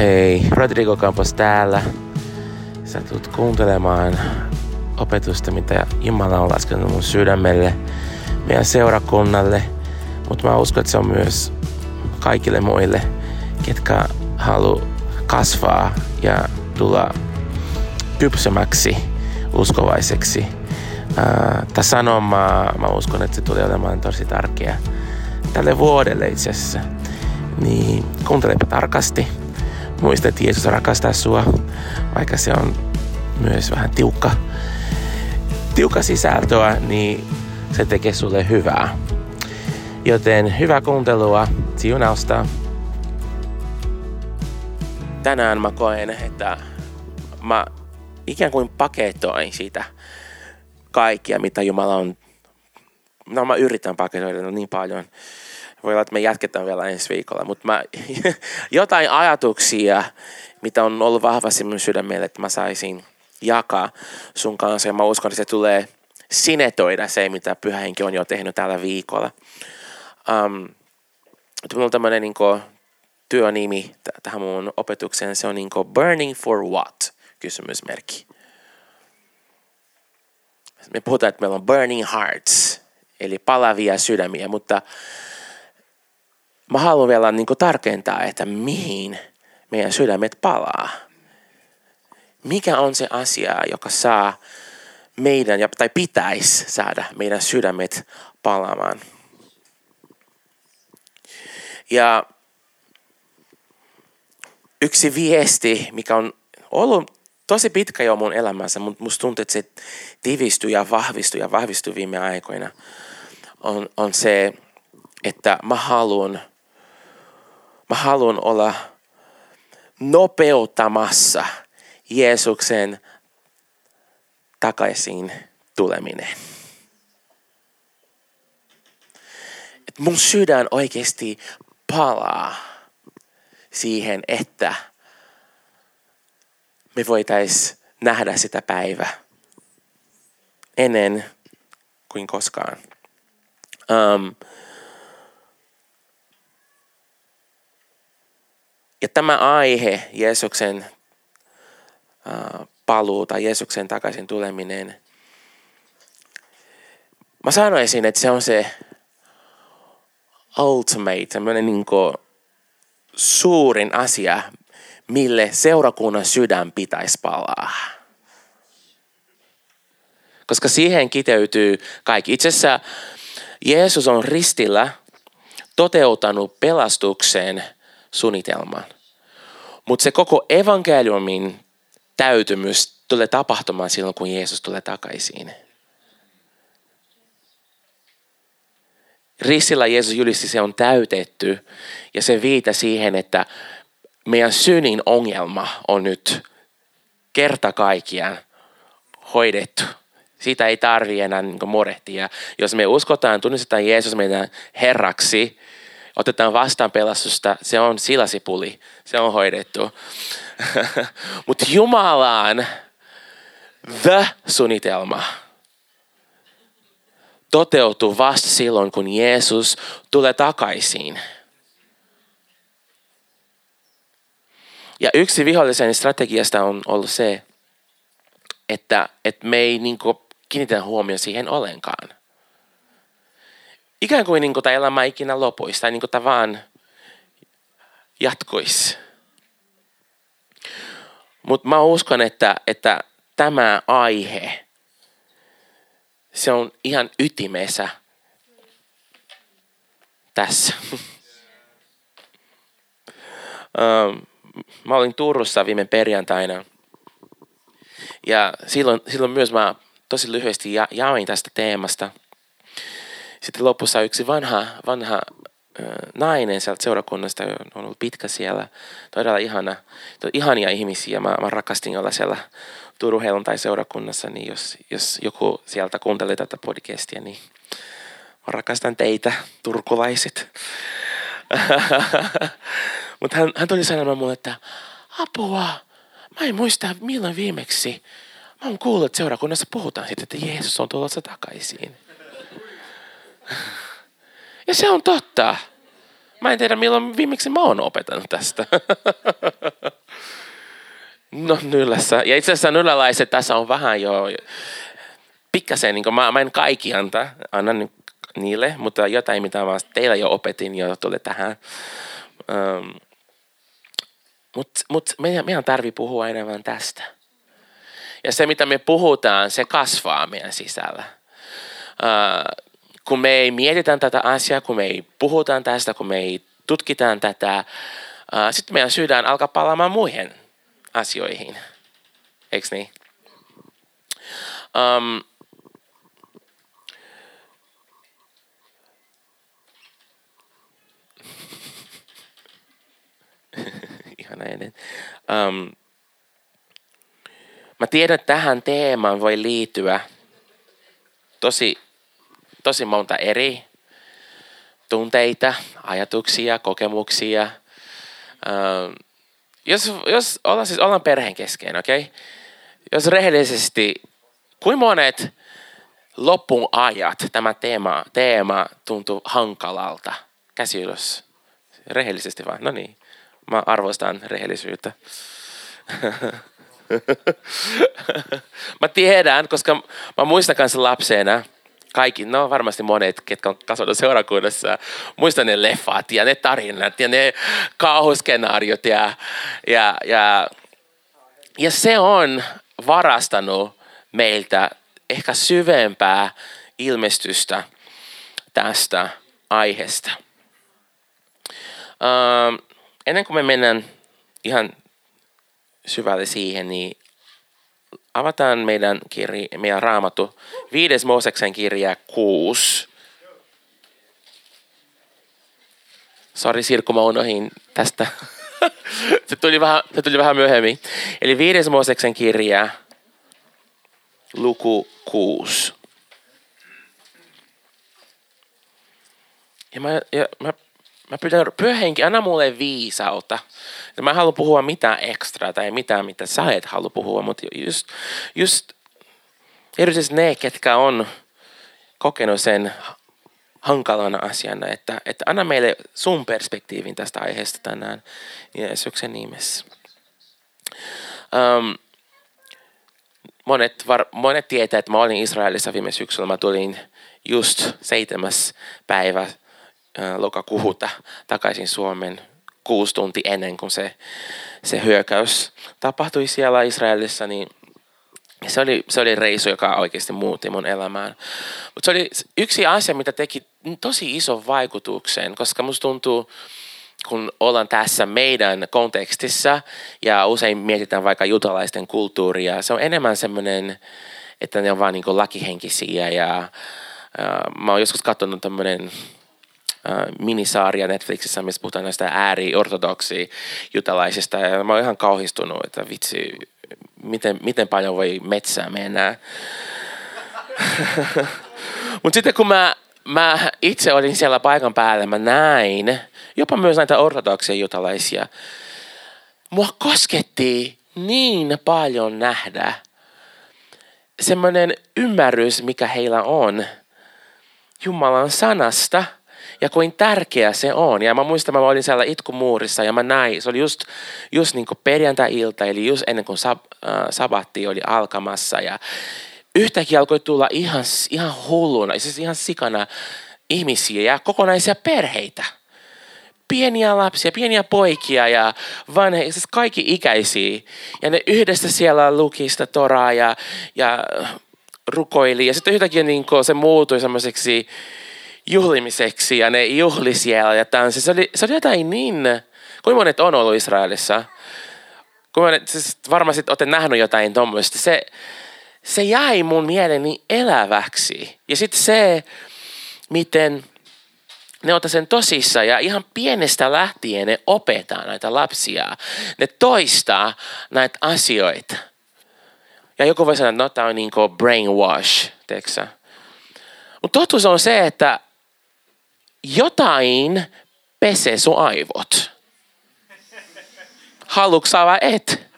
Hei, Rodrigo Campos täällä. Sä tulet kuuntelemaan opetusta, mitä Jumala on laskenut mun sydämelle, meidän seurakunnalle. Mutta mä uskon, että se on myös kaikille muille, ketkä haluaa kasvaa ja tulla kypsymäksi uskovaiseksi. Tämä sanoma, mä uskon, että se tulee olemaan tosi tärkeä tälle vuodelle itse asiassa. Niin kuuntelepa tarkasti. Muista, että Jeesus rakastaa sua, vaikka se on myös vähän tiukka, tiukka sisältöä, niin se tekee sulle hyvää. Joten hyvää kuuntelua, siunausta. Tänään mä koen, että mä ikään kuin paketoin siitä kaikkia, mitä Jumala on no mä yritän paketoida niin paljon. Voi olla, että me jatketaan vielä ensi viikolla, mutta mä, jotain ajatuksia, mitä on ollut vahvasti mun sydämellä, että mä saisin jakaa sun kanssa. Ja mä uskon, että se tulee sinetoida se, mitä Pyhä Henki on jo tehnyt tällä viikolla. Um, mulla on tämmöinen niin työnimi t- tähän mun opetukseen. Se on niin Burning for what? Kysymysmerkki. Me puhutaan, että meillä on burning hearts, eli palavia sydämiä, mutta mä haluan vielä niin tarkentaa, että mihin meidän sydämet palaa. Mikä on se asia, joka saa meidän, tai pitäisi saada meidän sydämet palaamaan. Ja yksi viesti, mikä on ollut tosi pitkä jo mun elämässä, mutta musta tuntuu, että se tiivistyy ja vahvistuu ja vahvistuu viime aikoina, on, on se, että mä haluan, mä haluan olla nopeuttamassa Jeesuksen takaisin tuleminen. Et mun sydän oikeasti palaa siihen, että me voitais nähdä sitä päivää ennen kuin koskaan. Um, ja tämä aihe, Jeesuksen uh, paluu tai Jeesuksen takaisin tuleminen, mä sanoisin, että se on se ultimate, semmoinen niin suurin asia, mille seurakunnan sydän pitäisi palaa. Koska siihen kiteytyy kaikki. Itse asiassa Jeesus on ristillä toteutanut pelastuksen suunnitelman. Mutta se koko evankeliumin täytymys tulee tapahtumaan silloin, kun Jeesus tulee takaisin. Ristillä Jeesus julisti, se on täytetty ja se viita siihen, että meidän synin ongelma on nyt kerta kaikkiaan hoidettu. Siitä ei tarvi enää niin murehtia. Jos me uskotaan, tunnistetaan Jeesus meidän Herraksi, otetaan vastaan pelastusta, se on silasipuli, se on hoidettu. Mutta Jumalan the suunnitelma toteutuu vasta silloin, kun Jeesus tulee takaisin. Ja yksi vihollisen strategiasta on ollut se, että, että me ei niin kiinnitä huomioon siihen ollenkaan. Ikään kuin, niin kuin tämä elämä ikinä lopuisi tai niin kuin tämä vaan jatkuisi. Mutta mä uskon, että, että tämä aihe, se on ihan ytimessä tässä. um, mä olin Turussa viime perjantaina. Ja silloin, silloin myös mä tosi lyhyesti ja, jaoin tästä teemasta. Sitten lopussa yksi vanha, vanha äh, nainen sieltä seurakunnasta, on ollut pitkä siellä, todella ihana, ihania ihmisiä. Mä, mä rakastin olla siellä Turun tai seurakunnassa, niin jos, jos joku sieltä kuuntelee tätä podcastia, niin mä rakastan teitä, turkulaiset. Mutta hän, hän tuli sanomaan mulle, että apua, mä en muista milloin viimeksi. Mä oon kuullut, että seurakunnassa puhutaan siitä, että Jeesus on tulossa takaisin. Ja se on totta. Mä en tiedä milloin viimeksi mä oon opetanut tästä. No nyllässä. Ja itse asiassa nylläläiset tässä on vähän jo pikkasen, niin mä, mä en kaikki anta, annan niille, mutta jotain, mitä mä teillä jo opetin jo tuli tähän. Um, mutta mut meidän, meidän tarvii puhua enemmän tästä. Ja se, mitä me puhutaan, se kasvaa meidän sisällä. Uh, kun me ei mietitään tätä asiaa, kun me ei puhutaan tästä, kun me ei tutkitaan tätä, uh, sitten meidän sydän alkaa palaamaan muihin asioihin. Eikö niin? Um, Ihana ennen. Um, mä tiedän, että tähän teemaan voi liittyä tosi, tosi monta eri tunteita, ajatuksia, kokemuksia. Um, jos, jos ollaan, siis ollaan perheen kesken, okei? Okay? Jos rehellisesti, kuin monet loppuun ajat tämä teema, teema tuntuu hankalalta? Käsi ylös. Rehellisesti vaan. No niin. Mä arvostan rehellisyyttä. mä tiedän, koska mä muistan kanssa lapsena, kaikki, no varmasti monet, ketkä on kasvanut seurakunnassa, muistan ne leffat ja ne tarinat ja ne kauhuskenaariot ja, ja, ja, ja se on varastanut meiltä ehkä syvempää ilmestystä tästä aiheesta. Um, ennen kuin me mennään ihan syvälle siihen, niin avataan meidän, kirja, meidän raamattu viides Mooseksen kirja 6. Sori Sirkku, mä unohin tästä. se, tuli vähän, se tuli vähän myöhemmin. Eli viides Mooseksen kirja, luku 6. Ja mä, ja mä Mä pyydän, pyhänkin, anna mulle viisautta. Mä haluan puhua mitään ekstra tai mitään, mitä sä et halua puhua, mutta just, just erityisesti ne, ketkä on kokenut sen hankalana asiana, että, että anna meille sun perspektiivin tästä aiheesta tänään Jeesuksen nimessä. Um, monet, var, monet tietää, että mä olin Israelissa viime syksyllä. Mä tulin just seitsemäs päivä lokakuuta takaisin Suomen kuusi tunti ennen kuin se, se hyökkäys tapahtui siellä Israelissa, niin se oli, se oli reisu, joka oikeasti muutti mun elämään. Mutta se oli yksi asia, mitä teki tosi iso vaikutuksen, koska musta tuntuu, kun ollaan tässä meidän kontekstissa ja usein mietitään vaikka jutalaisten kulttuuria, se on enemmän semmoinen, että ne on vaan niin lakihenkisiä ja uh, mä oon joskus katsonut tämmöinen Äh, minisaaria Netflixissä, missä puhutaan näistä ääri-ortodoksi jutalaisista. Ja mä oon ihan kauhistunut, että vitsi, miten, miten paljon voi metsää mennä. Mutta sitten kun mä, mä itse olin siellä paikan päällä, mä näin jopa myös näitä ortodoksia jutalaisia. Mua kosketti niin paljon nähdä semmoinen ymmärrys, mikä heillä on Jumalan sanasta – ja kuin tärkeä se on. Ja mä muistan, mä olin siellä itkumuurissa ja mä näin, se oli just, just niin kuin perjantai-ilta, eli just ennen kuin sab, äh, sabatti oli alkamassa ja yhtäkkiä alkoi tulla ihan, ihan hulluna, siis ihan sikana ihmisiä ja kokonaisia perheitä. Pieniä lapsia, pieniä poikia ja vanheja, siis kaikki ikäisiä. Ja ne yhdessä siellä luki sitä toraa ja, ja rukoili. Ja sitten yhtäkkiä niin se muutui semmoiseksi juhlimiseksi ja ne juhli siellä ja tanssi. Se oli, se oli jotain niin, kuin monet on ollut Israelissa. Kun monet, siis varmasti olette nähnyt jotain tuommoista. Se, se jäi mun mieleni eläväksi. Ja sitten se, miten ne ottaa sen tosissaan ja ihan pienestä lähtien ne opettaa näitä lapsia. Ne toistaa näitä asioita. Ja joku voi sanoa, että no, tämä on niin kuin brainwash, teksä. Mutta totuus on se, että jotain pesee sun aivot. Haluatko vai et?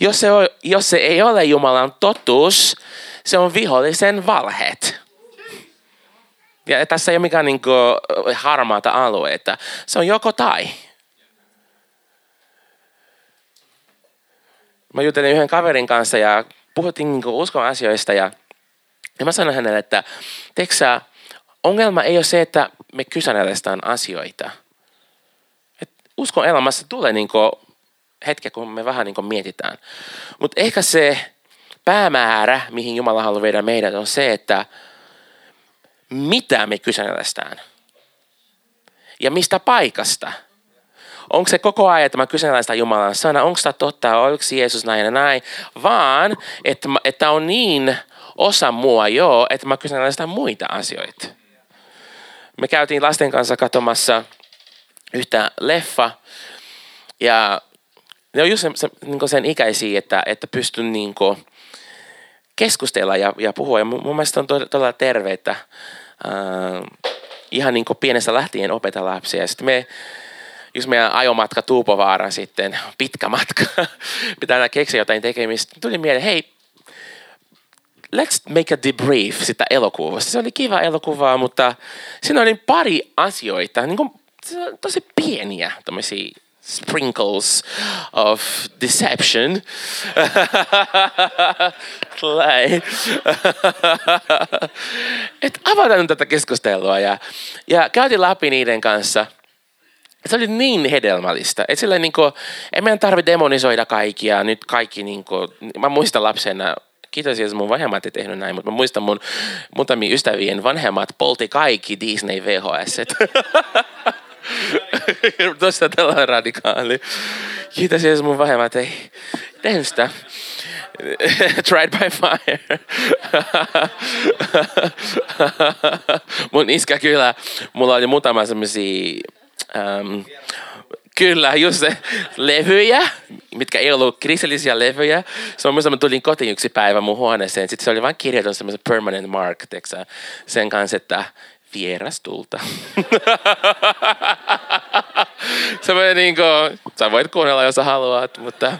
Jos se, on, jos se ei ole Jumalan totuus, se on vihollisen valheet. Ja tässä ei ole mikään niin harmaata alueita. Se on joko tai. Mä jutelin yhden kaverin kanssa ja puhuttiin niin uskon asioista ja – ja mä sanoin hänelle, että teksä, ongelma ei ole se, että me kyseenalaistaan asioita. Et uskon elämässä tulee niin hetki, kun me vähän niin mietitään. Mutta ehkä se päämäärä, mihin Jumala haluaa viedä meidät, on se, että mitä me kyseenalaistaan. Ja mistä paikasta. Onko se koko ajan, että mä kyseenalaistan Jumalan sana, onko tämä totta, oliko Jeesus näin ja näin, vaan että, että on niin osa mua joo, että mä kyseenalaistan muita asioita. Me käytiin lasten kanssa katsomassa yhtä leffa ja ne on just se, se, niin sen ikäisiä, että, että pystyn niin keskustella ja, ja puhua. Ja mun, mun mielestä on todella terveitä äh, ihan niin pienestä lähtien opeta lapsia. Sitten me, jos meidän ajomatka Tuupovaaraan sitten, pitkä matka, pitää aina keksiä jotain tekemistä, tuli mieleen, hei, let's make a debrief sitä elokuvasta. Se oli kiva elokuva, mutta siinä oli pari asioita, niin kuin, tosi pieniä tämmöisiä sprinkles of deception. Et avataan tätä keskustelua ja, ja käytiin läpi niiden kanssa. Se oli niin hedelmällistä. Et sillä niinku, en meidän tarvitse demonisoida kaikkia. Nyt kaikki, niinku, mä muistan lapsena, kiitos jos mun vanhemmat ei tehnyt näin, mutta mä muistan mun muutamia ystävien vanhemmat poltti kaikki Disney VHS. Tuossa tällä radikaali. Kiitos Jeesus mun vanhemmat, ei tehnyt sitä. Tried by fire. mun iskä kyllä, mulla oli muutama semmosia um, Kyllä, just se levyjä, mitkä ei ollut kristillisiä levyjä. Se on muista, mä tulin kotiin yksi päivä mun huoneeseen. Sitten se oli vain kirjoitettu semmoisen permanent mark, teksä, sen kanssa, että vierastulta. se voi niin kuin, sä voit kuunnella, jos sä haluat, mutta...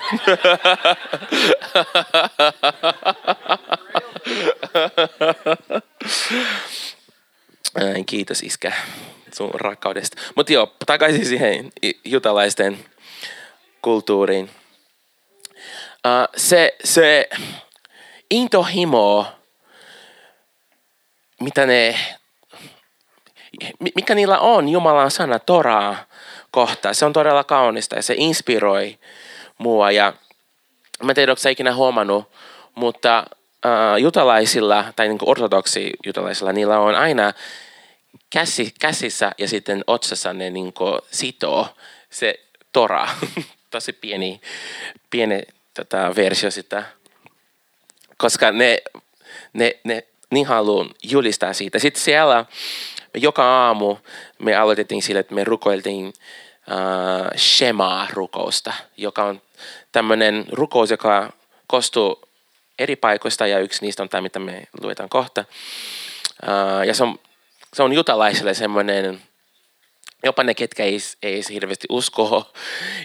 Kiitos iskä sun rakkaudesta. Mutta joo, takaisin siihen jutalaisten kulttuuriin. Uh, se, se intohimo, mitä ne mikä niillä on Jumalan sana Toraa kohtaa. Se on todella kaunista ja se inspiroi mua. Ja mä en tiedä, onko ikinä huomannut, mutta äh, jutalaisilla tai niin ortodoksi jutalaisilla, niillä on aina käsi, käsissä ja sitten otsassa ne niin sitoo se Tora. Tosi pieni, pieni tota, versio sitä. Koska ne, ne, ne niin haluan julistaa siitä. Sitten siellä joka aamu me aloitettiin sille, että me rukoiltiin uh, Shema-rukousta, joka on tämmöinen rukous, joka koostuu eri paikoista ja yksi niistä on tämä, mitä me luetaan kohta. Uh, ja se on, se on jutalaisille semmoinen, jopa ne, ketkä ei, ei hirveästi usko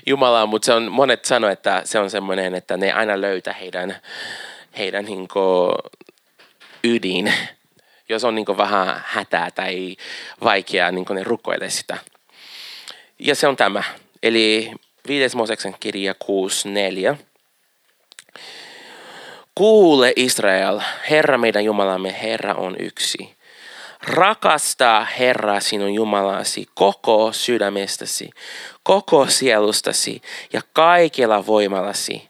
Jumalaa, mutta se on, monet sanoo, että se on semmoinen, että ne aina löytää heidän, heidän hinko, ydin jos on niin vähän hätää tai vaikeaa, niin ne rukoilee sitä. Ja se on tämä. Eli 5. Moseksen kirja 6.4. Kuule Israel, Herra meidän Jumalamme, Herra on yksi. Rakasta Herra sinun Jumalasi koko sydämestäsi, koko sielustasi ja kaikella voimallasi.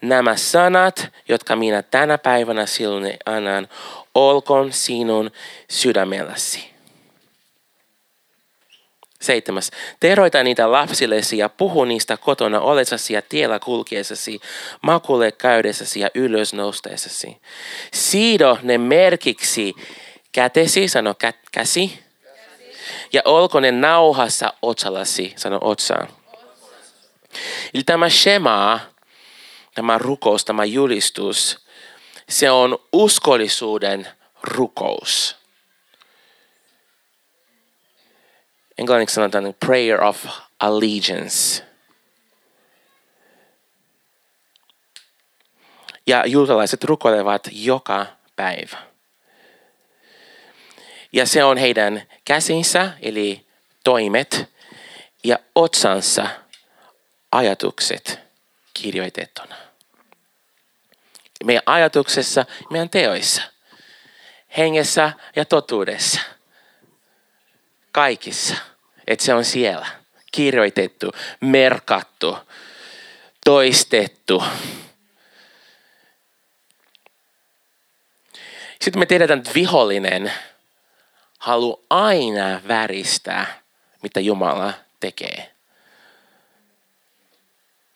Nämä sanat, jotka minä tänä päivänä sinulle annan, olkoon sinun sydämelläsi. Seitsemäs. Teroita niitä lapsillesi ja puhu niistä kotona olesasi ja tiellä kulkiessasi, makulle käydessäsi ja ylös nousteessasi. Siido ne merkiksi kätesi, sano kä- käsi. Ja olko ne nauhassa otsallasi, sano otsaan. Eli tämä Shema, tämä rukous, tämä julistus, se on uskollisuuden rukous. Englanniksi sanotaan prayer of allegiance. Ja juutalaiset rukoilevat joka päivä. Ja se on heidän käsinsä, eli toimet, ja otsansa ajatukset kirjoitettuna. meidän ajatuksessa, meidän teoissa. Hengessä ja totuudessa. Kaikissa. Että se on siellä. Kirjoitettu, merkattu, toistettu. Sitten me tiedetään, että vihollinen haluaa aina väristää, mitä Jumala tekee.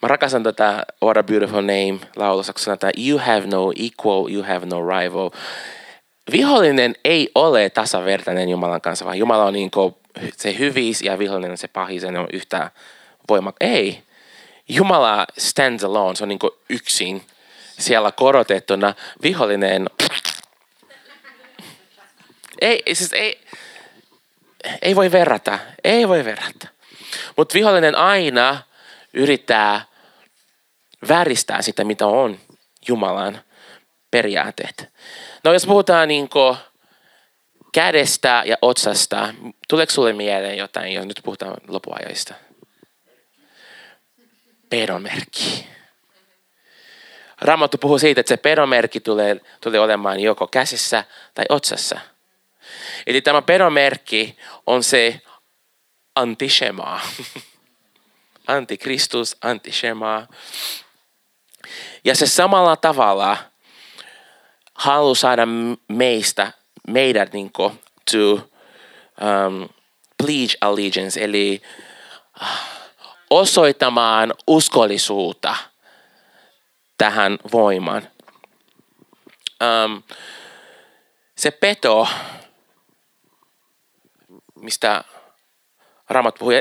Mä rakastan tätä What a Beautiful Name laulussa, kun sanotaan, you have no equal, you have no rival. Vihollinen ei ole tasavertainen Jumalan kanssa, vaan Jumala on niin se hyvis ja vihollinen on se pahis ja ne on yhtä voimakkaita. Ei. Jumala stands alone, se on niin yksin siellä korotettuna. Vihollinen, ei, siis ei, ei voi verrata, ei voi verrata. Mutta vihollinen aina yrittää vääristää sitä, mitä on Jumalan periaatteet. No jos puhutaan niin kädestä ja otsasta, tuleeko sulle mieleen jotain, jos nyt puhutaan lopuajoista? Pedomerkki. Raamattu puhuu siitä, että se pedomerkki tulee, tulee olemaan joko käsissä tai otsassa. Eli tämä pedomerkki on se antishemaa. Antikristus, antishemaa. Ja se samalla tavalla haluaa saada meistä, meidät niin kuin, to um, pledge allegiance, eli uh, osoittamaan uskollisuutta tähän voimaan. Um, se peto, mistä Ramat puhui,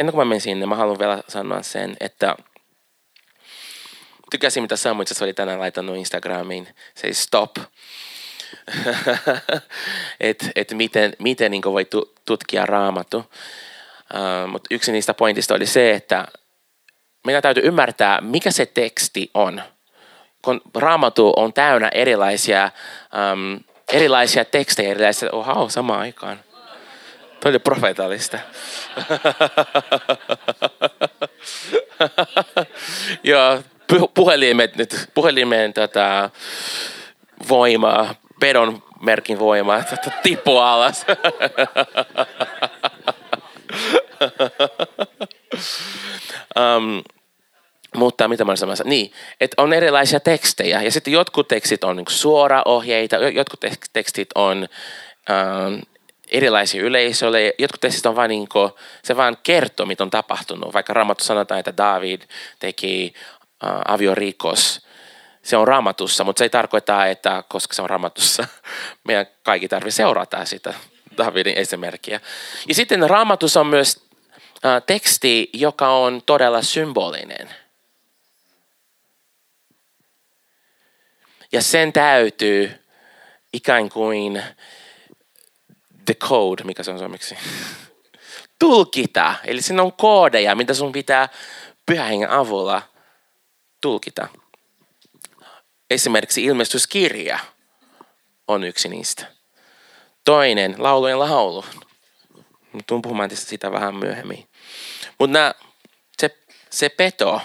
ennen kuin mä menen sinne, mä haluan vielä sanoa sen, että tykäsin, mitä Samu itse oli tänään laittanut Instagramiin. Se stop. että et miten, miten niin voi tutkia raamattu. Uh, Mutta yksi niistä pointista oli se, että meidän täytyy ymmärtää, mikä se teksti on. Kun raamattu on täynnä erilaisia, um, erilaisia tekstejä, erilaisia, oha, samaan aikaan. Toi oli profeetallista. Joo, puhelimet nyt, puhelimen tota, voimaa, pedon merkin voimaa, tippu alas. um, mutta mitä mä olen? Niin, että on erilaisia tekstejä ja sitten jotkut tekstit on niin suoraohjeita, jotkut tekstit on um, erilaisia yleisöille. Jotkut tekstit on vain niin kuin, se vaan kertoo, mitä on tapahtunut. Vaikka Raamattu sanotaan, että David teki äh, aviorikos. Se on raamatussa, mutta se ei tarkoita, että koska se on raamatussa, meidän kaikki tarvitsee seurata sitä Davidin esimerkkiä. Ja sitten raamatussa on myös äh, teksti, joka on todella symbolinen. Ja sen täytyy ikään kuin the code, mikä se on suomeksi, tulkita. Eli siinä on koodeja, mitä sun pitää pyhän avulla – tulkita. Esimerkiksi ilmestyskirja on yksi niistä. Toinen, laulujen laulu. Tuun puhumaan sitä vähän myöhemmin. Mutta se, se peto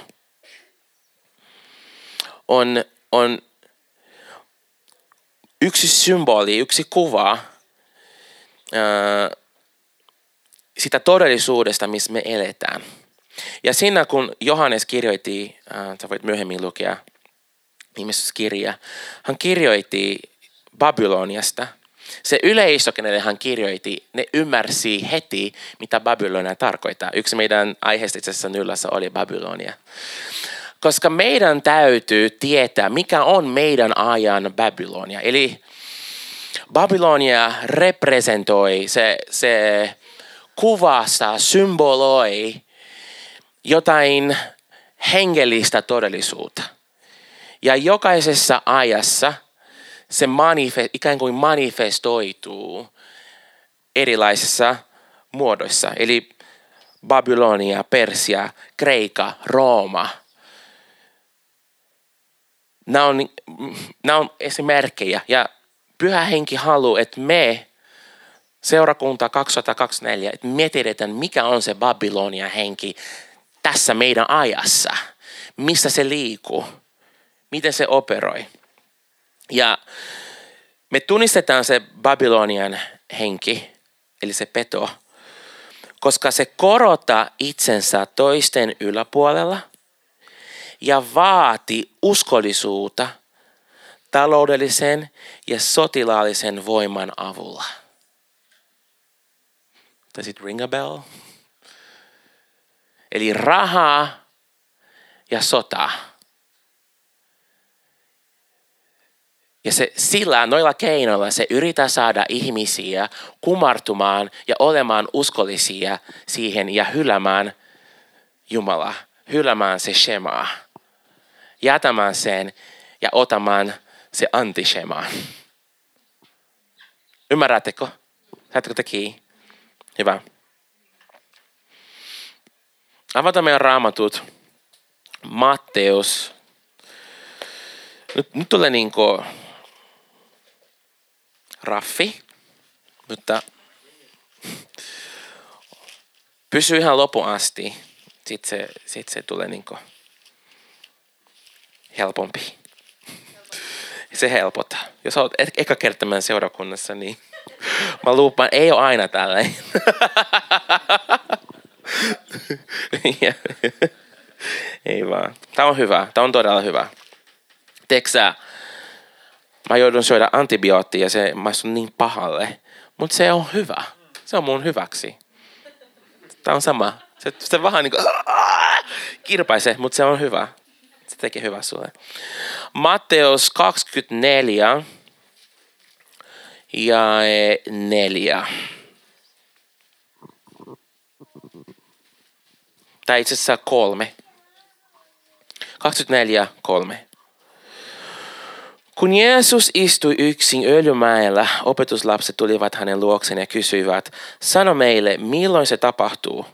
on, on yksi symboli, yksi kuva sitä todellisuudesta, missä me eletään – ja siinä kun Johannes kirjoitti, sä voit myöhemmin lukea kirja, hän kirjoitti Babyloniasta. Se yleisö, kenelle hän kirjoitti, ne ymmärsi heti, mitä Babylonia tarkoittaa. Yksi meidän aiheesta itse asiassa nyllässä oli Babylonia. Koska meidän täytyy tietää, mikä on meidän ajan Babylonia. Eli Babylonia representoi, se, se kuvastaa, symboloi jotain hengellistä todellisuutta. Ja jokaisessa ajassa se manifest, ikään kuin manifestoituu erilaisissa muodoissa. Eli Babylonia, Persia, Kreika, Rooma. Nämä on, nämä on esimerkkejä ja pyhä henki haluaa, että me seurakunta 224, että me tiedetään mikä on se Babylonia henki tässä meidän ajassa. Missä se liikuu? Miten se operoi? Ja me tunnistetaan se Babylonian henki, eli se peto, koska se korottaa itsensä toisten yläpuolella ja vaati uskollisuutta taloudellisen ja sotilaallisen voiman avulla. Does it ring a bell? Eli rahaa ja sotaa. Ja se, sillä noilla keinoilla se yrittää saada ihmisiä kumartumaan ja olemaan uskollisia siihen ja hylämään Jumala, hylämään se shemaa, jätämään sen ja otamaan se antishemaa. Ymmärrättekö? Saatteko te kiinni? Hyvä. Avataan meidän raamatut. Matteus. Nyt, nyt tulee niin kuin raffi, mutta pysy ihan lopun asti. Sitten se, sit se tulee niin helpompi. Se helpottaa. Jos olet eka kerta seurakunnassa, niin mä luupaan, ei ole aina tälleen. ei vaan. Tämä on hyvä. Tämä on todella hyvä. Teksää, mä joudun syödä antibioottia ja se maistuu niin pahalle. Mutta se on hyvä. Se on mun hyväksi. Tämä on sama. Se, se vähän niin kuin kirpaisee, mutta se on hyvä. Tekee hyvää sulle. Matteus 24 ja 4. Tai itse asiassa kolme. 24, 3. Kun Jeesus istui yksin öljymäellä, opetuslapset tulivat hänen luokseen ja kysyivät, sano meille, milloin se tapahtuu?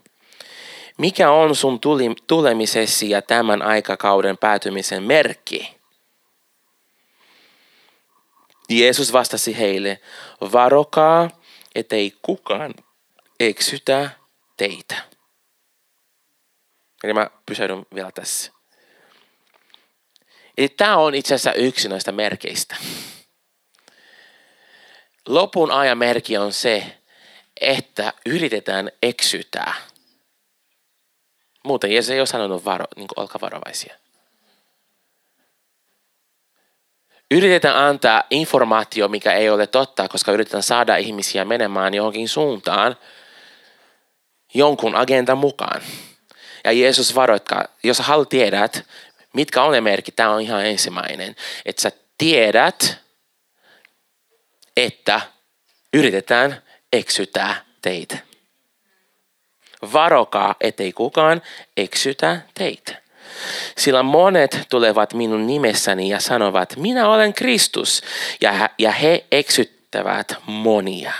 Mikä on sun tulemisesi ja tämän aikakauden päätymisen merkki? Jeesus vastasi heille, varokaa, ettei kukaan eksytä teitä. Eli mä pysähdyn vielä tässä. Eli tämä on itse asiassa yksi noista merkeistä. Lopun ajan merkki on se, että yritetään eksytää. Muuten Jeesus ei ole sanonut, varo, niin kuin, olkaa varovaisia. Yritetään antaa informaatio, mikä ei ole totta, koska yritetään saada ihmisiä menemään johonkin suuntaan jonkun agendan mukaan. Ja Jeesus varoittaa, jos haluat tiedät, mitkä on ne merkit, tämä on ihan ensimmäinen. Että sä tiedät, että yritetään eksytää teitä. Varokaa, ettei kukaan eksytä teitä. Sillä monet tulevat minun nimessäni ja sanovat, minä olen Kristus, ja, ja he eksyttävät monia.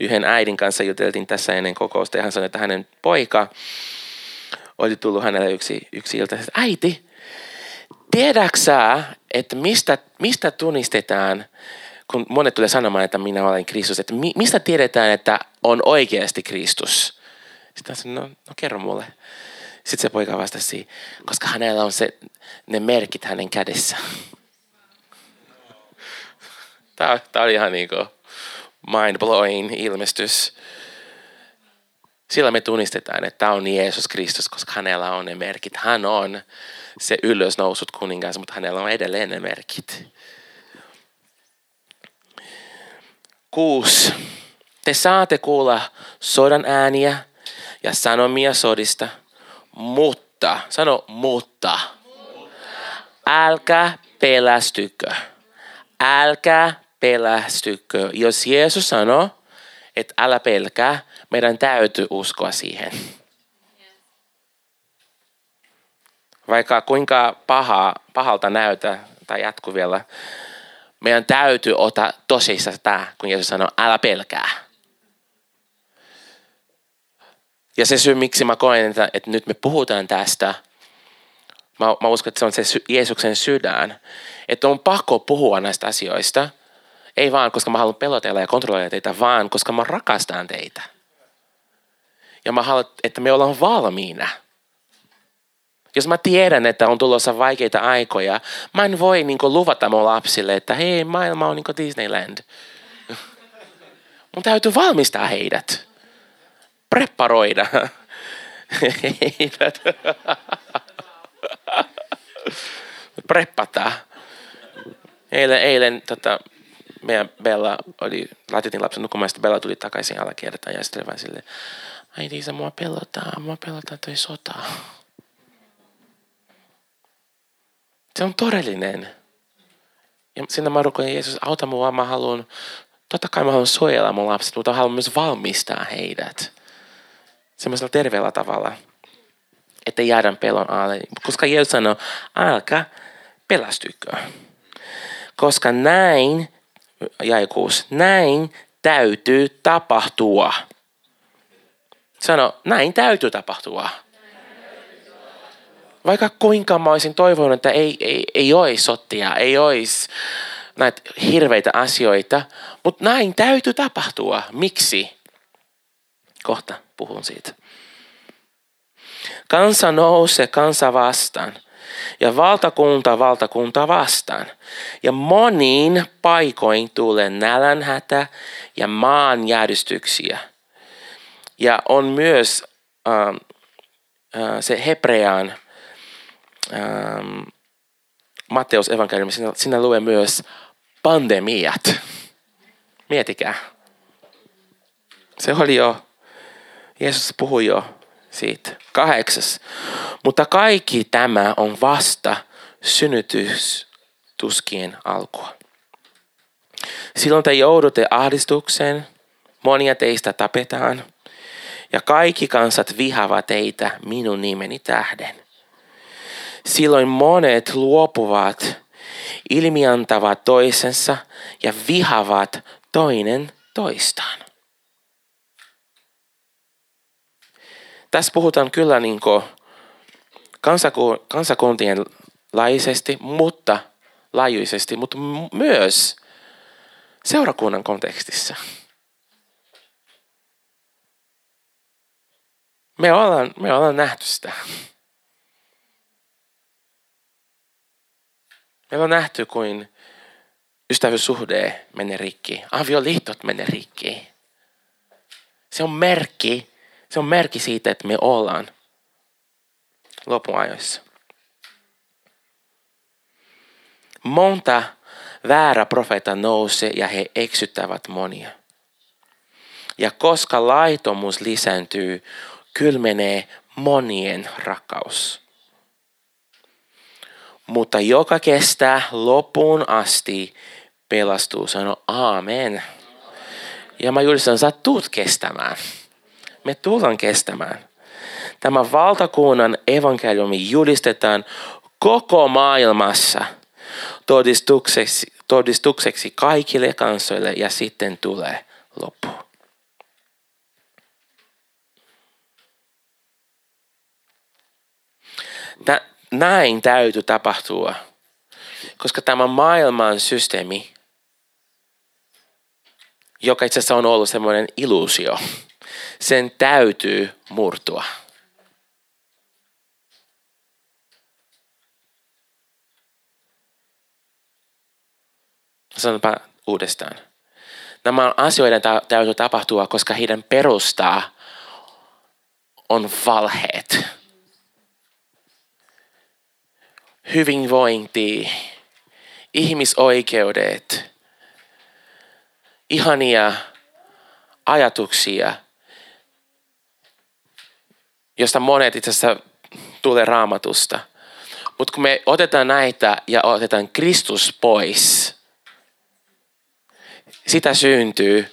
Yhden äidin kanssa juteltiin tässä ennen kokousta ja hän sanoi, että hänen poika oli tullut hänelle yksi, yksi ilta, että äiti, tiedäksä, että mistä, mistä tunnistetaan, kun monet tulee sanomaan, että minä olen Kristus, että mi, mistä tiedetään, että on oikeasti Kristus? Sitten hän sanoi, no, no kerro mulle. Sitten se poika vastasi, koska hänellä on se, ne merkit hänen kädessä. Tämä, tämä oli ihan niin kuin mind-blowing ilmestys. Sillä me tunnistetaan, että tämä on Jeesus Kristus, koska hänellä on ne merkit. Hän on se ylösnousut kuningas, mutta hänellä on edelleen ne merkit. Kuusi. Te saatte kuulla sodan ääniä ja sanomia sodista, mutta, sano mutta, älkää pelästykö. Älkää pelästykö. Jos Jeesus sanoo, että älä pelkää, meidän täytyy uskoa siihen. Vaikka kuinka paha, pahalta näytä tai jatku vielä, meidän täytyy ottaa tosissaan tämä, kun Jeesus sanoo, älä pelkää. Ja se syy, miksi mä koen, että, että nyt me puhutaan tästä, mä, mä uskon, että se on se Jeesuksen sydän, että on pakko puhua näistä asioista. Ei vaan, koska mä haluan pelotella ja kontrolloida teitä, vaan koska mä rakastan teitä. Ja mä haluan, että me ollaan valmiina. Jos mä tiedän, että on tulossa vaikeita aikoja, mä en voi niin luvata mun lapsille, että hei, maailma on niin Disneyland. Mun täytyy valmistaa heidät. Preparoida heidät. Preppata. Eilen, eilen tota, meidän Bella oli, laitettiin lapsen nukkumaan, ja Bella tuli takaisin alakertaan ja sitten vaan silleen, ai Liisa, mua pelottaa, mua pelottaa toi sota. Se on todellinen. Ja sinä mä rukoin, Jeesus, auta mua, mä haluan, totta kai mä haluan suojella mun lapset, mutta haluan myös valmistaa heidät. Semmoisella terveellä tavalla, että jäädän pelon alle. Koska Jeesus sanoo, älkää pelästykö. Koska näin, jaikuus, näin täytyy tapahtua. Sano, näin täytyy tapahtua. Vaikka kuinka mä olisin toivonut, että ei, ei, ei olisi sottia, ei olisi näitä hirveitä asioita, mutta näin täytyy tapahtua. Miksi? Kohta puhun siitä. Kansa nousee kansa vastaan ja valtakunta valtakunta vastaan. Ja moniin paikoin tulee nälänhätä ja maanjärjestyksiä. Ja on myös äh, äh, se Hebrean ähm, Matteus evankeliumi, siinä, siinä lue myös pandemiat. Mietikää. Se oli jo, Jeesus puhui jo siitä. Kahdeksas. Mutta kaikki tämä on vasta synnytystuskien alkua. Silloin te joudutte ahdistukseen, monia teistä tapetaan, ja kaikki kansat vihavat teitä minun nimeni tähden. Silloin monet luopuvat, ilmiantavat toisensa ja vihavat toinen toistaan. Tässä puhutaan kyllä niin kansaku, kansakuntien laisesti, mutta laajuisesti, mutta myös seurakunnan kontekstissa. Me ollaan, me ollaan nähty sitä. Me on nähty, kuin ystävyyssuhde menee rikki. Avioliitot menee rikki. Se on merkki se on merkki siitä, että me ollaan lopuajoissa. Monta väärä profeetta nousee ja he eksyttävät monia. Ja koska laitomuus lisääntyy, kylmenee monien rakkaus. Mutta joka kestää loppuun asti, pelastuu. Sano aamen. Ja mä julistan, sä tuut kestämään me tullaan kestämään. Tämä valtakunnan evankeliumi julistetaan koko maailmassa todistukseksi, todistukseksi kaikille kansoille ja sitten tulee loppu. näin täytyy tapahtua, koska tämä maailman systeemi, joka itse asiassa on ollut semmoinen illuusio, sen täytyy murtua. Sanotaan uudestaan. Nämä asioiden täytyy tapahtua, koska heidän perustaa on valheet. Hyvinvointi, ihmisoikeudet, ihania ajatuksia – josta monet itse asiassa tulee raamatusta. Mutta kun me otetaan näitä ja otetaan Kristus pois, sitä syntyy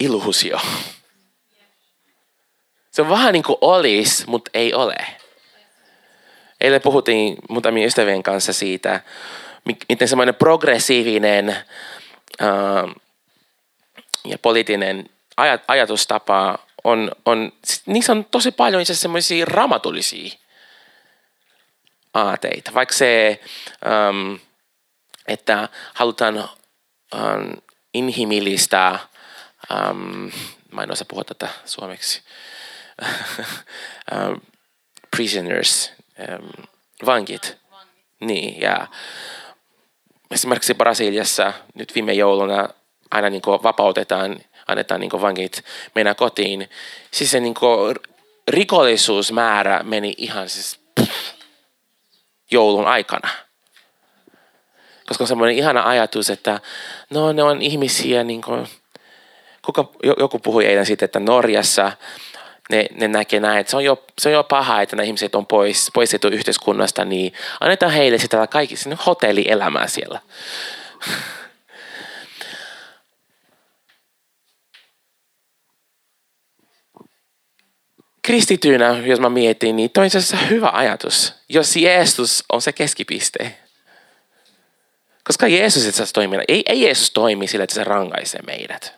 illuusio. Se on vähän niin kuin olisi, mutta ei ole. Eilen puhuttiin muutamien ystävien kanssa siitä, miten semmoinen progressiivinen ja poliittinen ajatustapa on, on, niissä on tosi paljon itse semmoisia ramatullisia aateita. Vaikka se, um, että halutaan um, inhimillistä, um, mä en osaa puhua tätä suomeksi, um, prisoners, ähm, vankit. Niin, ja esimerkiksi Brasiliassa nyt viime jouluna aina niin vapautetaan, annetaan niin vankit mennä kotiin. Siis se niin rikollisuusmäärä meni ihan siis joulun aikana. Koska on semmoinen ihana ajatus, että no ne on ihmisiä, niin kuin, kuka, joku puhui eilen siitä, että Norjassa ne, ne näkee näin, että se on, jo, se on jo paha, että nämä ihmiset on pois, poistettu yhteiskunnasta, niin annetaan heille sitä kaikki sinne hotellielämää siellä. Kristitynä, jos mä mietin, niin toi on hyvä ajatus, jos Jeesus on se keskipiste. Koska Jeesus itse asiassa toimii, ei, ei Jeesus toimi sillä, että se rankaisee meidät.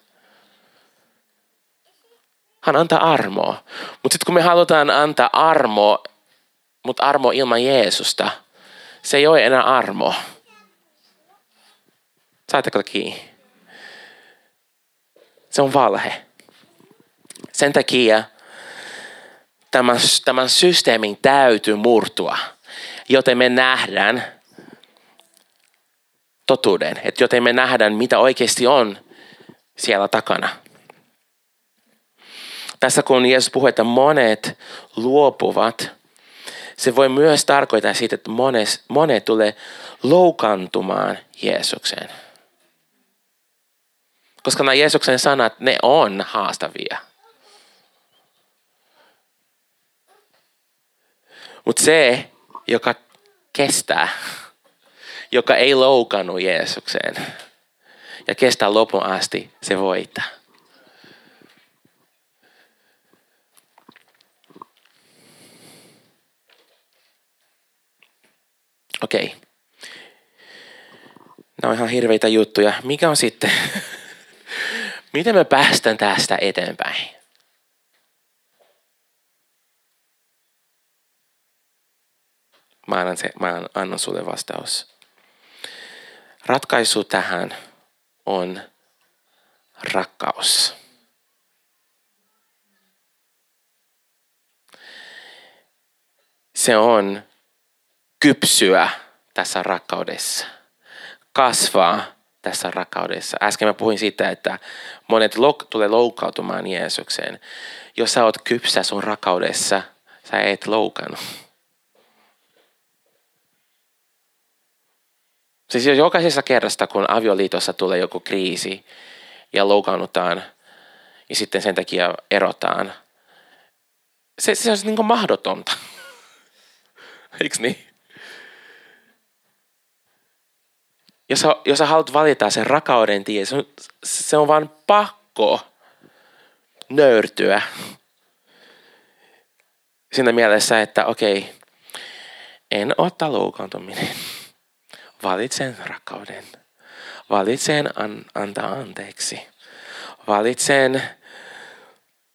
Hän antaa armoa. Mutta sitten kun me halutaan antaa armoa, mutta armo ilman Jeesusta, se ei ole enää armo. Saatteko kiinni? Se on valhe. Sen takia tämän, tämän systeemin täytyy murtua, joten me nähdään totuuden, että joten me nähdään, mitä oikeasti on siellä takana. Tässä kun Jeesus puhuu, että monet luopuvat, se voi myös tarkoittaa siitä, että monet, monet tulee loukantumaan Jeesukseen. Koska nämä Jeesuksen sanat, ne on haastavia. Mutta se, joka kestää, joka ei loukannut Jeesukseen ja kestää lopun asti, se voittaa. Okei. Okay. Nämä on ihan hirveitä juttuja. Mikä on sitten? Miten me päästään tästä eteenpäin? Mä annan, se, mä annan sulle vastaus. Ratkaisu tähän on rakkaus. Se on kypsyä tässä rakkaudessa, kasvaa tässä rakkaudessa. Äsken mä puhuin siitä, että monet lo- tulee loukautumaan Jeesukseen. Jos sä oot kypsä sun rakkaudessa, sä et loukannut. Siis jos jokaisessa kerrasta, kun avioliitossa tulee joku kriisi ja loukannutaan ja sitten sen takia erotaan, se, se on niin mahdotonta. Eikö niin? jos jos sä haluat valita sen rakauden tie, se on, se on vaan pakko nöyrtyä. Siinä mielessä, että okei, en ota loukaantuminen. Valitsen rakkauden. Valitsen an, antaa anteeksi. Valitsen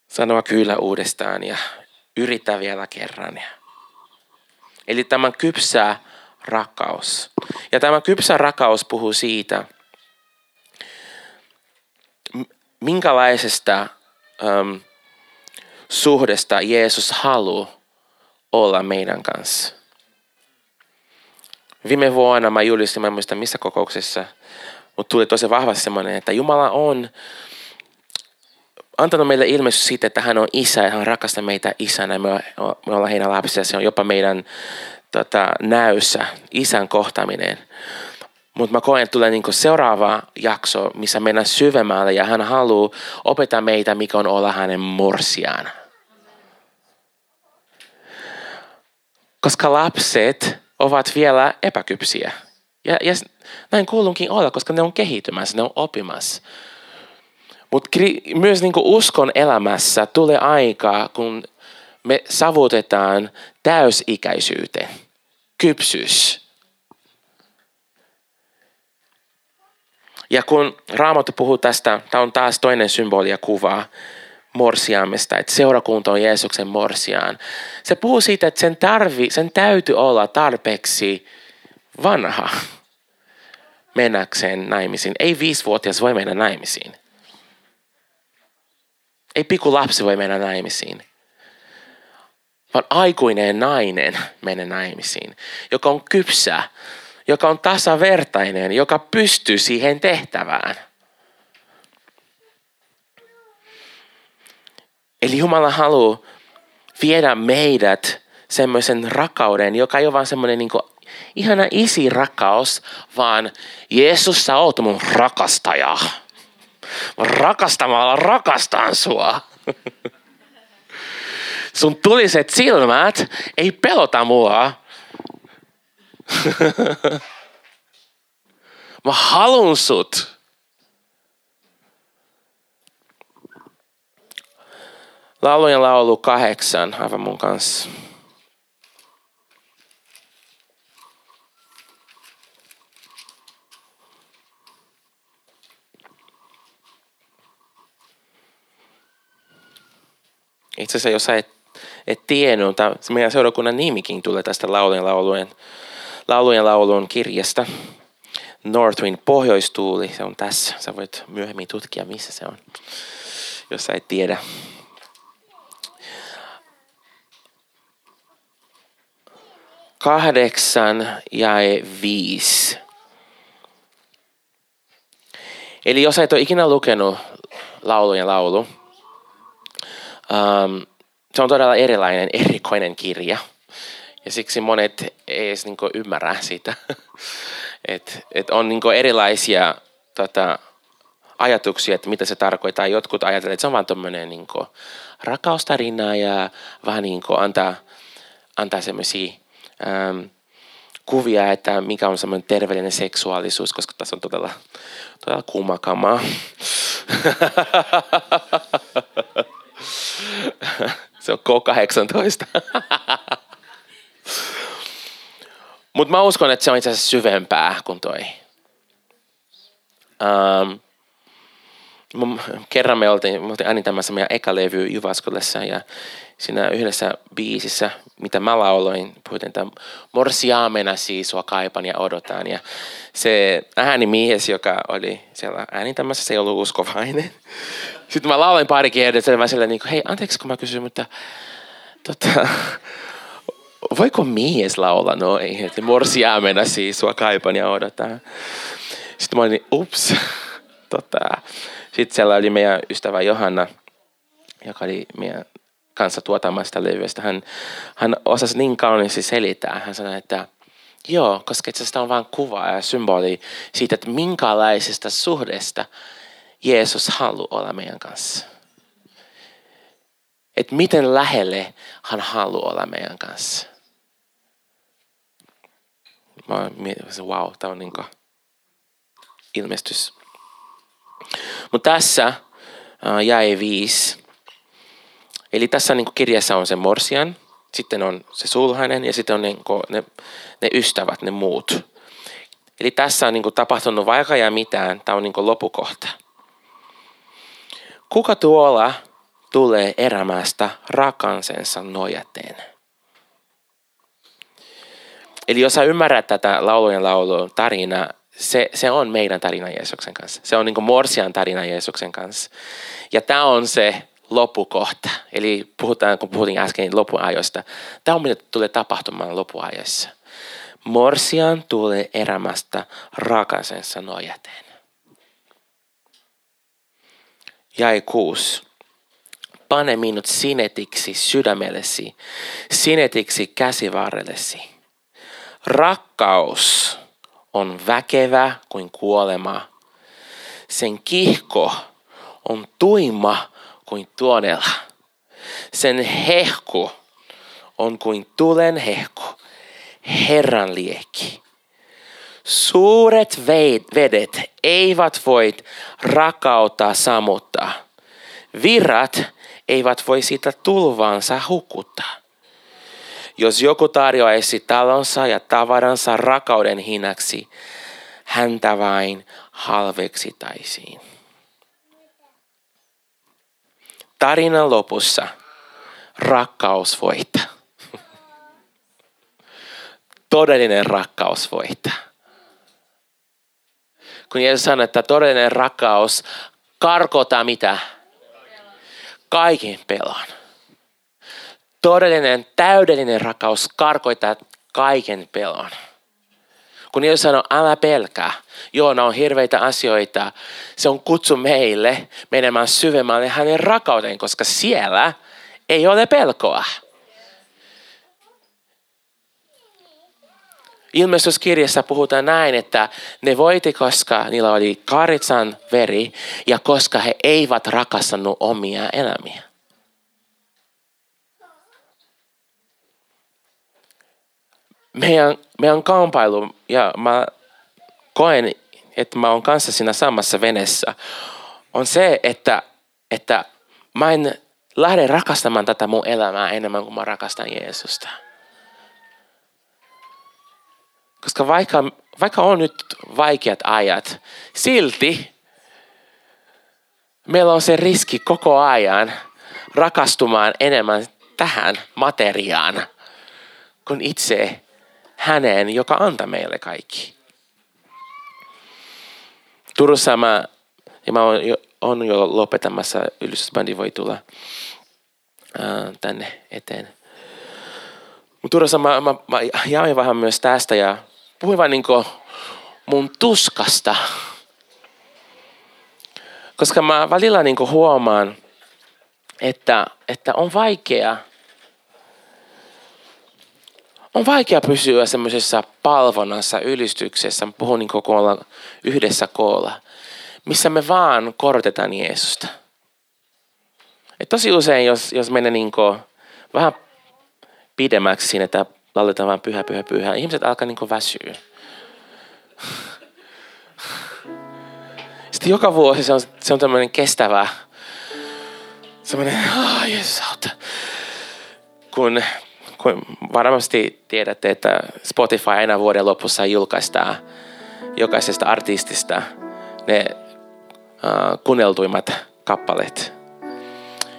sanoa kyllä uudestaan ja yrittää vielä kerran. Eli tämän kypsää rakkaus. Ja tämä kypsä rakkaus puhuu siitä, minkälaisesta um, suhdesta Jeesus haluaa olla meidän kanssa. Viime vuonna mä julistin, mä en muista missä kokouksessa, mutta tuli tosi vahvasti semmoinen, että Jumala on antanut meille ilmestys siitä, että hän on isä ja hän rakastaa meitä isänä. Me, me ollaan heidän lapsia. Se on jopa meidän tota, näyssä, isän kohtaaminen. Mutta mä koen, että tulee niinku seuraava jakso, missä mennään syvemmälle ja hän haluaa opettaa meitä, mikä on olla hänen morsiaan. Koska lapset ovat vielä epäkypsiä. Ja, ja näin kuulunkin olla, koska ne on kehittymässä, ne on oppimassa. Mutta myös niinku uskon elämässä tulee aikaa, kun me savutetaan täysikäisyyteen, kypsyys. Ja kun Raamattu puhuu tästä, tämä on taas toinen symboli ja kuva morsiamesta, että seurakunta on Jeesuksen morsiaan. Se puhuu siitä, että sen, tarvi, sen täytyy olla tarpeeksi vanha mennäkseen naimisiin. Ei viisivuotias voi mennä naimisiin. Ei pikku lapsi voi mennä naimisiin vaan aikuinen nainen menee naimisiin, joka on kypsä, joka on tasavertainen, joka pystyy siihen tehtävään. Eli Jumala haluaa viedä meidät semmoisen rakauden, joka ei ole vaan semmoinen niin ihana isi rakkaus, vaan Jeesus, sä oot mun rakastaja. Rakastamalla rakastan sua. Sun tuliset silmät ei pelota mua. Mä halun sut. Laulujen laulu kahdeksan, aivan mun kanssa. Itse asiassa jos sä et, et tiennyt, tämä meidän seurakunnan nimikin tulee tästä laulujen laulujen, laulujen laulun kirjasta. Northwind, pohjoistuuli, se on tässä. Sä voit myöhemmin tutkia, missä se on, jos sä et tiedä. Kahdeksan ja viisi. Eli jos et ole ikinä lukenut laulujen laulu, Um, se on todella erilainen, erikoinen kirja. Ja siksi monet ei edes niin ymmärrä sitä. että et on niin erilaisia tota, ajatuksia, että mitä se tarkoittaa. Jotkut ajattelevat, että se on vain tuommoinen niin rakaustarina ja vähän niin antaa, antaa semmoisia um, kuvia, että mikä on semmoinen terveellinen seksuaalisuus, koska tässä on todella, todella kuuma kamaa. Se on K18. Mutta mä uskon, että se on itse asiassa syvempää kuin toi. Um, kerran me oltiin, me oltiin äänitämässä meidän eka levy Jyväskylässä ja siinä yhdessä biisissä, mitä mä lauloin, puhutin, että morsiaamena siis sua kaipan ja odotan. Ja se äänimies, joka oli siellä äänitämässä, se ei ollut uskovainen. Sitten mä lauloin pari kertaa, mä silleen, niin kuin, hei, anteeksi kun mä kysyn, mutta tota, voiko mies laulaa noin? Että morsiaamena siis sua kaipan ja odotan. Sitten mä olin, ups. Tota, sitten siellä oli meidän ystävä Johanna, joka oli meidän kanssa tuotamasta levystä. Hän, hän osasi niin kauniisti selittää. Hän sanoi, että joo, koska itse asiassa on vain kuva ja symboli siitä, että minkälaisesta suhdesta Jeesus haluaa olla meidän kanssa. Että miten lähelle hän haluaa olla meidän kanssa. Mä mietin, wow, tämä on niin ilmestys. Mutta tässä jäi viisi. Eli tässä niin kirjassa on se morsian, sitten on se sulhanen ja sitten on niin ne, ne ystävät, ne muut. Eli tässä on niin tapahtunut vaikka ja mitään, tämä on niin lopukohta. Kuka tuolla tulee erämästä rakansensa nojateen? Eli jos sä ymmärrät tätä laulujen laulun tarinaa, se, se on meidän tarina Jeesuksen kanssa. Se on niin kuin Morsian tarina Jeesuksen kanssa. Ja tämä on se loppukohta. Eli puhutaan, kun puhuttiin äsken lopuajoista. Tämä on mitä tulee tapahtumaan lopuajassa. Morsian tulee erämästä rakasensa nojaten. Jäi kuusi. Pane minut sinetiksi sydämellesi, sinetiksi käsivarrellesi. Rakkaus on väkevä kuin kuolema. Sen kihko on tuima kuin tuonella. Sen hehku on kuin tulen hehku, Herran liekki. Suuret vedet eivät voi rakautta samuttaa. Virrat eivät voi sitä tulvansa hukuttaa. Jos joku tarjoaisi talonsa ja tavaransa rakauden hinnaksi, häntä vain halveksitaisiin. Tarinan lopussa rakkaus voittaa. Todellinen rakkaus voittaa. Kun Jeesus sanoi, että todellinen rakkaus karkota mitä? Kaiken pelon. Todellinen, täydellinen rakkaus karkoittaa kaiken pelon. Kun Jeesus sanoo, älä pelkää. Joo, nämä on hirveitä asioita. Se on kutsu meille menemään syvemmälle hänen rakauteen, koska siellä ei ole pelkoa. Ilmestyskirjassa puhutaan näin, että ne voiti, koska niillä oli karitsan veri ja koska he eivät rakastanut omia elämiä. Meidän, meidän kampailu, ja mä koen, että mä oon kanssa siinä samassa venessä, on se, että, että mä en lähde rakastamaan tätä mun elämää enemmän kuin mä rakastan Jeesusta. Koska vaikka, vaikka on nyt vaikeat ajat, silti meillä on se riski koko ajan rakastumaan enemmän tähän materiaan kuin itse häneen, joka antaa meille kaikki. Turussa mä, ja mä oon jo, on jo lopetamassa, ylistysbändi voi tulla ää, tänne eteen. Mutta Turussa mä, mä, mä jaoin vähän myös tästä ja puhuin vain niin mun tuskasta. Koska mä välillä niin huomaan, että, että on vaikea on vaikea pysyä semmoisessa palvonnassa, ylistyksessä, puhun niin koolla, yhdessä koolla, missä me vaan korotetaan Jeesusta. Et tosi usein, jos, jos menee niin vähän pidemmäksi siinä, että lauletaan vaan pyhä, pyhä, pyhä. Ihmiset alkaa niin väsyä. Sitten joka vuosi se on, se on tämmöinen kestävä, semmoinen, oh, Jeesus auta. Kun varmasti tiedätte, että Spotify aina vuoden lopussa julkaistaan jokaisesta artistista ne uh, kuunneltuimmat kappaleet.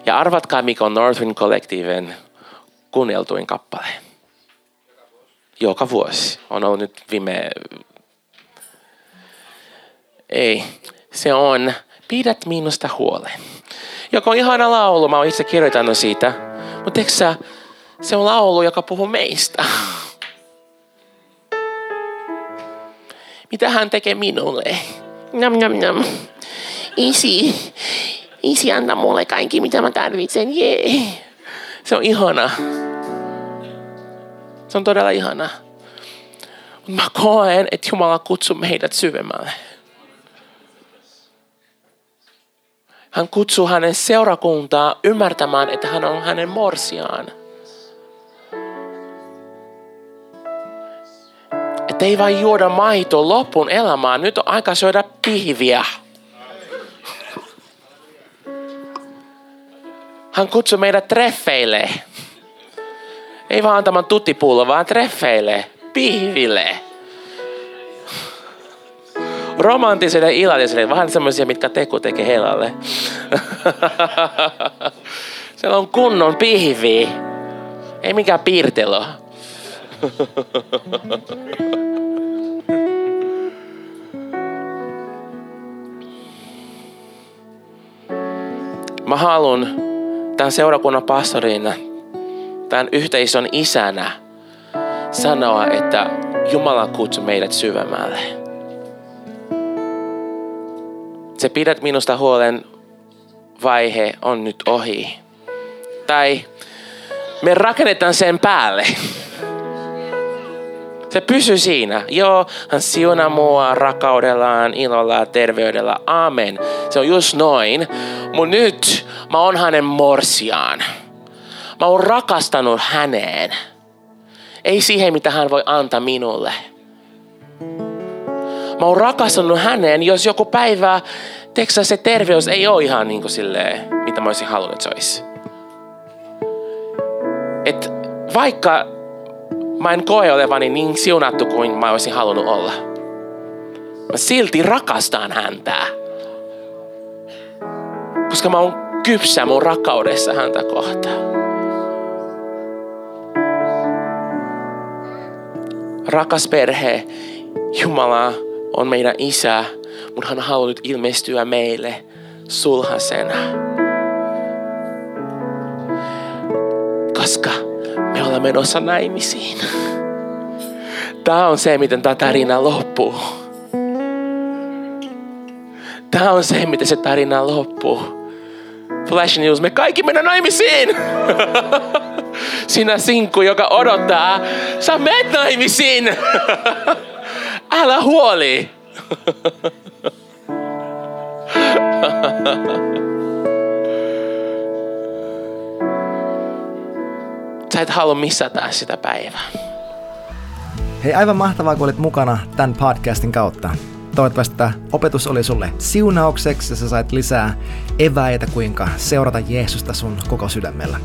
Ja arvatkaa, mikä on Northern Collectiven kuunneltuin kappale joka vuosi. On ollut nyt viime... Ei. Se on Pidät minusta huolen. Joka on ihana laulu, mä oon itse kirjoittanut siitä. Mutta sä, se on laulu, joka puhuu meistä. Mitä hän tekee minulle? Nam, nam, nam. Isi, isi antaa mulle kaikki, mitä mä tarvitsen. Jee. Se on ihana. Se on todella ihana. Mä koen, että Jumala kutsuu meidät syvemmälle. Hän kutsuu hänen seurakuntaa ymmärtämään, että hän on hänen morsiaan. Ei vain juoda maito lopun elämään. Nyt on aika syödä pihviä. Hän kutsuu meidät treffeille. Ei vaan antamaan tuttipullo, vaan treffeille, pihville. Romantiselle illalliselle, vähän semmoisia, mitkä teku tekee helalle. Siellä on kunnon pihvi. Ei mikään piirtelo. Mä haluan tämän seurakunnan pastorina tämän yhteisön isänä sanoa, että Jumala kutsuu meidät syvemmälle. Se pidät minusta huolen vaihe on nyt ohi. Tai me rakennetaan sen päälle. Se pysyy siinä. Joo, hän siunaa mua rakaudellaan, ilolla, terveydellä. Amen. Se on just noin. Mutta nyt mä oon hänen morsiaan. Mä oon rakastanut häneen. Ei siihen, mitä hän voi antaa minulle. Mä oon rakastanut häneen, jos joku päivä, teksä se terveys ei ole ihan niin kuin silleen, mitä mä olisin halunnut, että se olisi. Et vaikka mä en koe olevani niin siunattu kuin mä olisin halunnut olla. Mä silti rakastan häntä. Koska mä oon kypsä mun rakkaudessa häntä kohtaan. rakas perhe, Jumala on meidän isä, mutta hän haluaa nyt ilmestyä meille sulhasena. koska me ollaan menossa naimisiin. Tämä on se, miten tämä tarina loppuu. Tämä on se, miten se tarina loppuu. Flash News, me kaikki mennään naimisiin. Sinä sinkku, joka odottaa, sä menet naimisiin. Älä huoli. Sä et halua missata sitä päivää. Hei, aivan mahtavaa, kun olit mukana tämän podcastin kautta. Toivottavasti tämä opetus oli sulle siunaukseksi ja sä sait lisää eväitä, kuinka seurata Jeesusta sun koko sydämellä.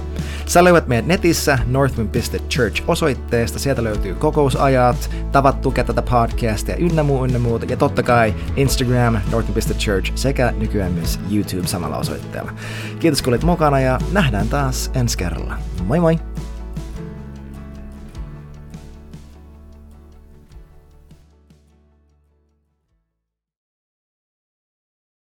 Sä löydät meidät netissä northwind.church osoitteesta. Sieltä löytyy kokousajat, tavat tukea tätä podcastia ynnä muu, ynnä muuta. Ja totta kai Instagram, northwind.church sekä nykyään myös YouTube samalla osoitteella. Kiitos kun olit mukana ja nähdään taas ensi kerralla. Moi moi!